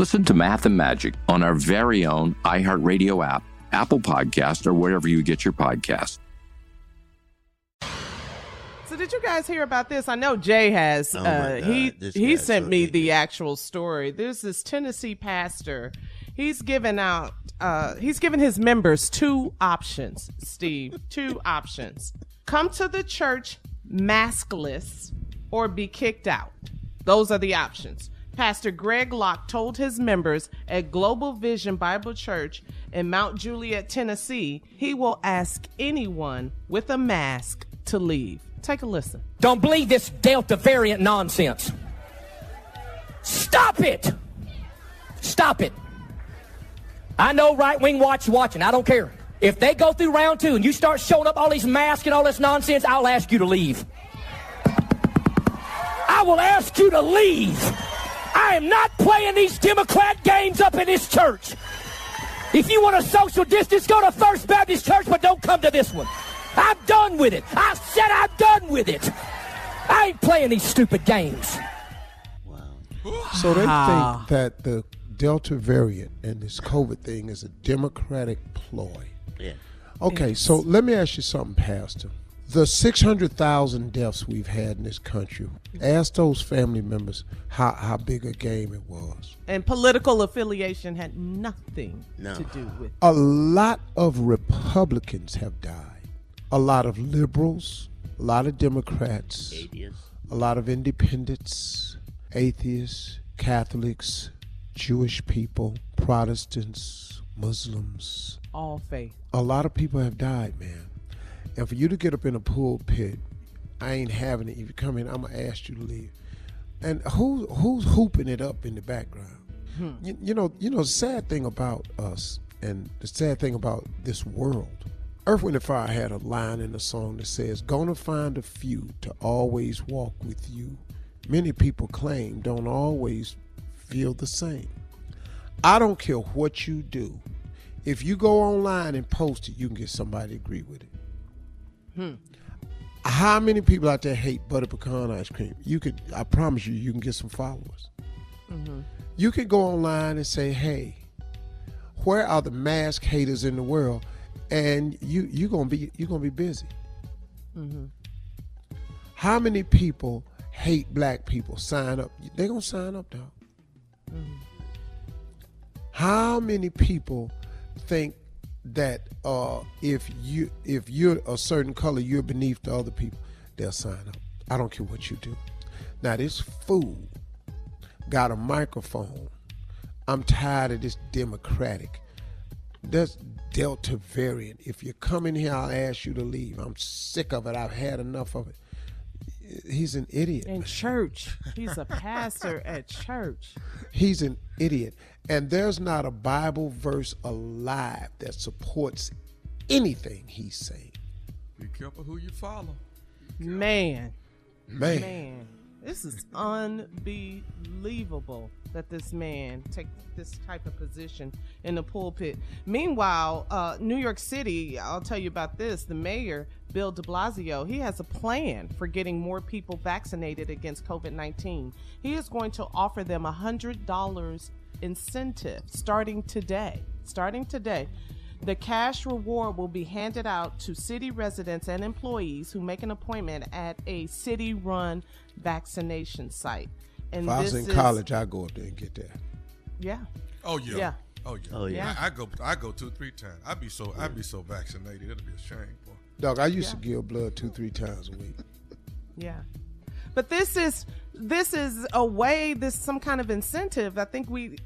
Listen to Math and Magic on our very own iHeartRadio app, Apple Podcast, or wherever you get your podcasts. So did you guys hear about this? I know Jay has. Oh uh, he This he sent so me the actual story. There's this Tennessee pastor. He's given out. Uh, he's given his members two options. Steve, two options: come to the church maskless, or be kicked out. Those are the options. Pastor Greg Locke told his members at Global Vision Bible Church in Mount Juliet, Tennessee, he will ask anyone with a mask to leave. Take a listen. Don't believe this Delta variant nonsense. Stop it! Stop it. I know right wing watch watching. I don't care. If they go through round two and you start showing up all these masks and all this nonsense, I'll ask you to leave. I will ask you to leave. I am not playing these Democrat games up in this church. If you want a social distance, go to First Baptist Church, but don't come to this one. I'm done with it. I said I'm done with it. I ain't playing these stupid games. So they Ah. think that the Delta variant and this COVID thing is a Democratic ploy. Yeah. Okay, so let me ask you something, Pastor. The 600,000 deaths we've had in this country, ask those family members how, how big a game it was. And political affiliation had nothing No. to do with it. A lot of Republicans have died. A lot of liberals, a lot of Democrats, atheists. a lot of independents, atheists, Catholics, Jewish people, Protestants, Muslims. all faith. A lot of people have died, man. And for you to get up in a pulpit, I ain't having it. If you come in, I'm gonna ask you to leave. And who who's hooping it up in the background? Hmm. You, you know, you know, the sad thing about us and the sad thing about this world. Earth, Wind, and Fire had a line in the song that says, Gonna find a few to always walk with you. Many people claim don't always feel the same. I don't care what you do. If you go online and post it, you can get somebody to agree with it. Hmm. How many people out there hate butter pecan ice cream? You could, I promise you, you can get some followers. Mm-hmm. You can go online and say, "Hey, where are the mask haters in the world?" And you you gonna be you gonna be busy. Mm-hmm. How many people hate black people? Sign up. They gonna sign up, dog. Mm-hmm. How many people think that uh, if you if you're a certain color, you're beneath the other people? They'll sign up. I don't care what you do. Now this fool got a microphone. I'm tired of this Democratic. This Delta variant. If you come in here, I'll ask you to leave. I'm sick of it. I've had enough of it. He's an idiot. In church. He's a pastor at church. He's an idiot. And there's not a Bible verse alive that supports anything he's saying. Be careful who you follow. Man. Man. Man. This is unbelievable that this man take this type of position in the pulpit. Meanwhile, uh, New York City, I'll tell you about this. The mayor, Bill de Blasio, he has a plan for getting more people vaccinated against COVID 19. He is going to offer them a $100 incentive starting today. Starting today. The cash reward will be handed out to city residents and employees who make an appointment at a city run vaccination site. And If I was in is- college, I'd go up there and get that. Yeah. Oh yeah. Yeah. Oh yeah. Oh, yeah. I, I go. I go two, three times. I'd be so. I'd be so vaccinated. It'd be a shame. Boy. Dog, I used to give blood two, three times a week. Yeah. But this is this is a way, this some kind of incentive. I think we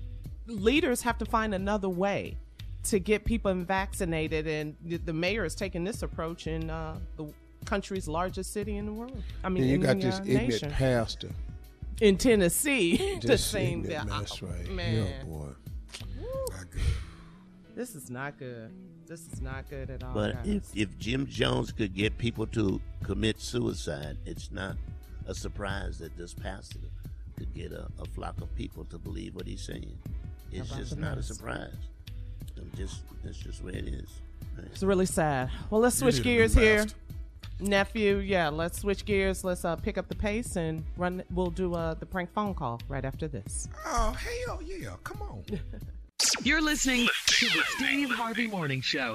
leaders have to find another way to get people vaccinated and the- the mayor is taking this approach in uh, the country's largest city in the world. I mean, and you in got the, this uh, ignorant nation. pastor. in Tennessee to This sing ignorant the right man. here, boy. This is not good. This is not good at all. But guys. if, if Jim Jones could get people to commit suicide, it's not a surprise that this pastor could get a, a flock of people to believe what he's saying. It's about just not a surprise. It's just that's just where it is. Right? It's really sad. Well, let's switch need a new gears here. Nephew, yeah, let's switch gears. Let's uh, pick up the pace and run. We'll do uh, the prank phone call right after this. Oh hell yeah! Come on. You're listening to the Steve Harvey Morning Show.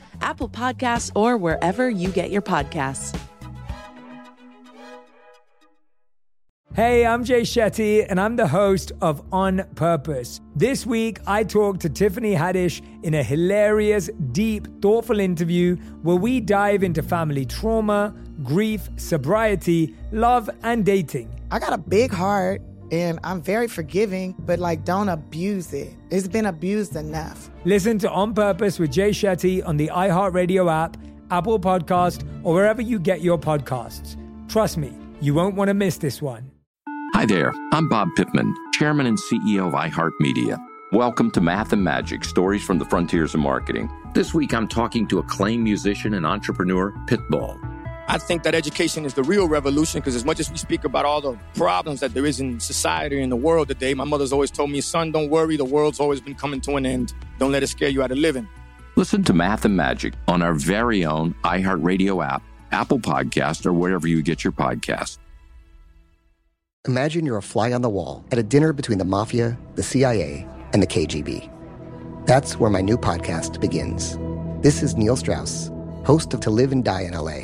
Apple Podcasts, or wherever you get your podcasts. Hey, I'm Jay Shetty, and I'm the host of On Purpose. This week, I talked to Tiffany Haddish in a hilarious, deep, thoughtful interview where we dive into family trauma, grief, sobriety, love, and dating. I got a big heart and I'm very forgiving, but like don't abuse it. It's been abused enough. Listen to On Purpose with Jay Shetty on the iHeartRadio app, Apple Podcast, or wherever you get your podcasts. Trust me, you won't want to miss this one. Hi there, I'm Bob Pittman, Chairman and CEO of iHeartMedia. Welcome to Math and Magic Stories from the Frontiers of Marketing. This week I'm talking to acclaimed musician and entrepreneur, Pitbull. I think that education is the real revolution because as much as we speak about all the problems that there is in society and in the world today, my mother's always told me, son, don't worry, the world's always been coming to an end. Don't let it scare you out of living. Listen to Math and Magic on our very own iHeartRadio app, Apple Podcast, or wherever you get your podcasts. Imagine you're a fly on the wall at a dinner between the mafia, the CIA, and the KGB. That's where my new podcast begins. This is Neil Strauss, host of To Live and Die in LA,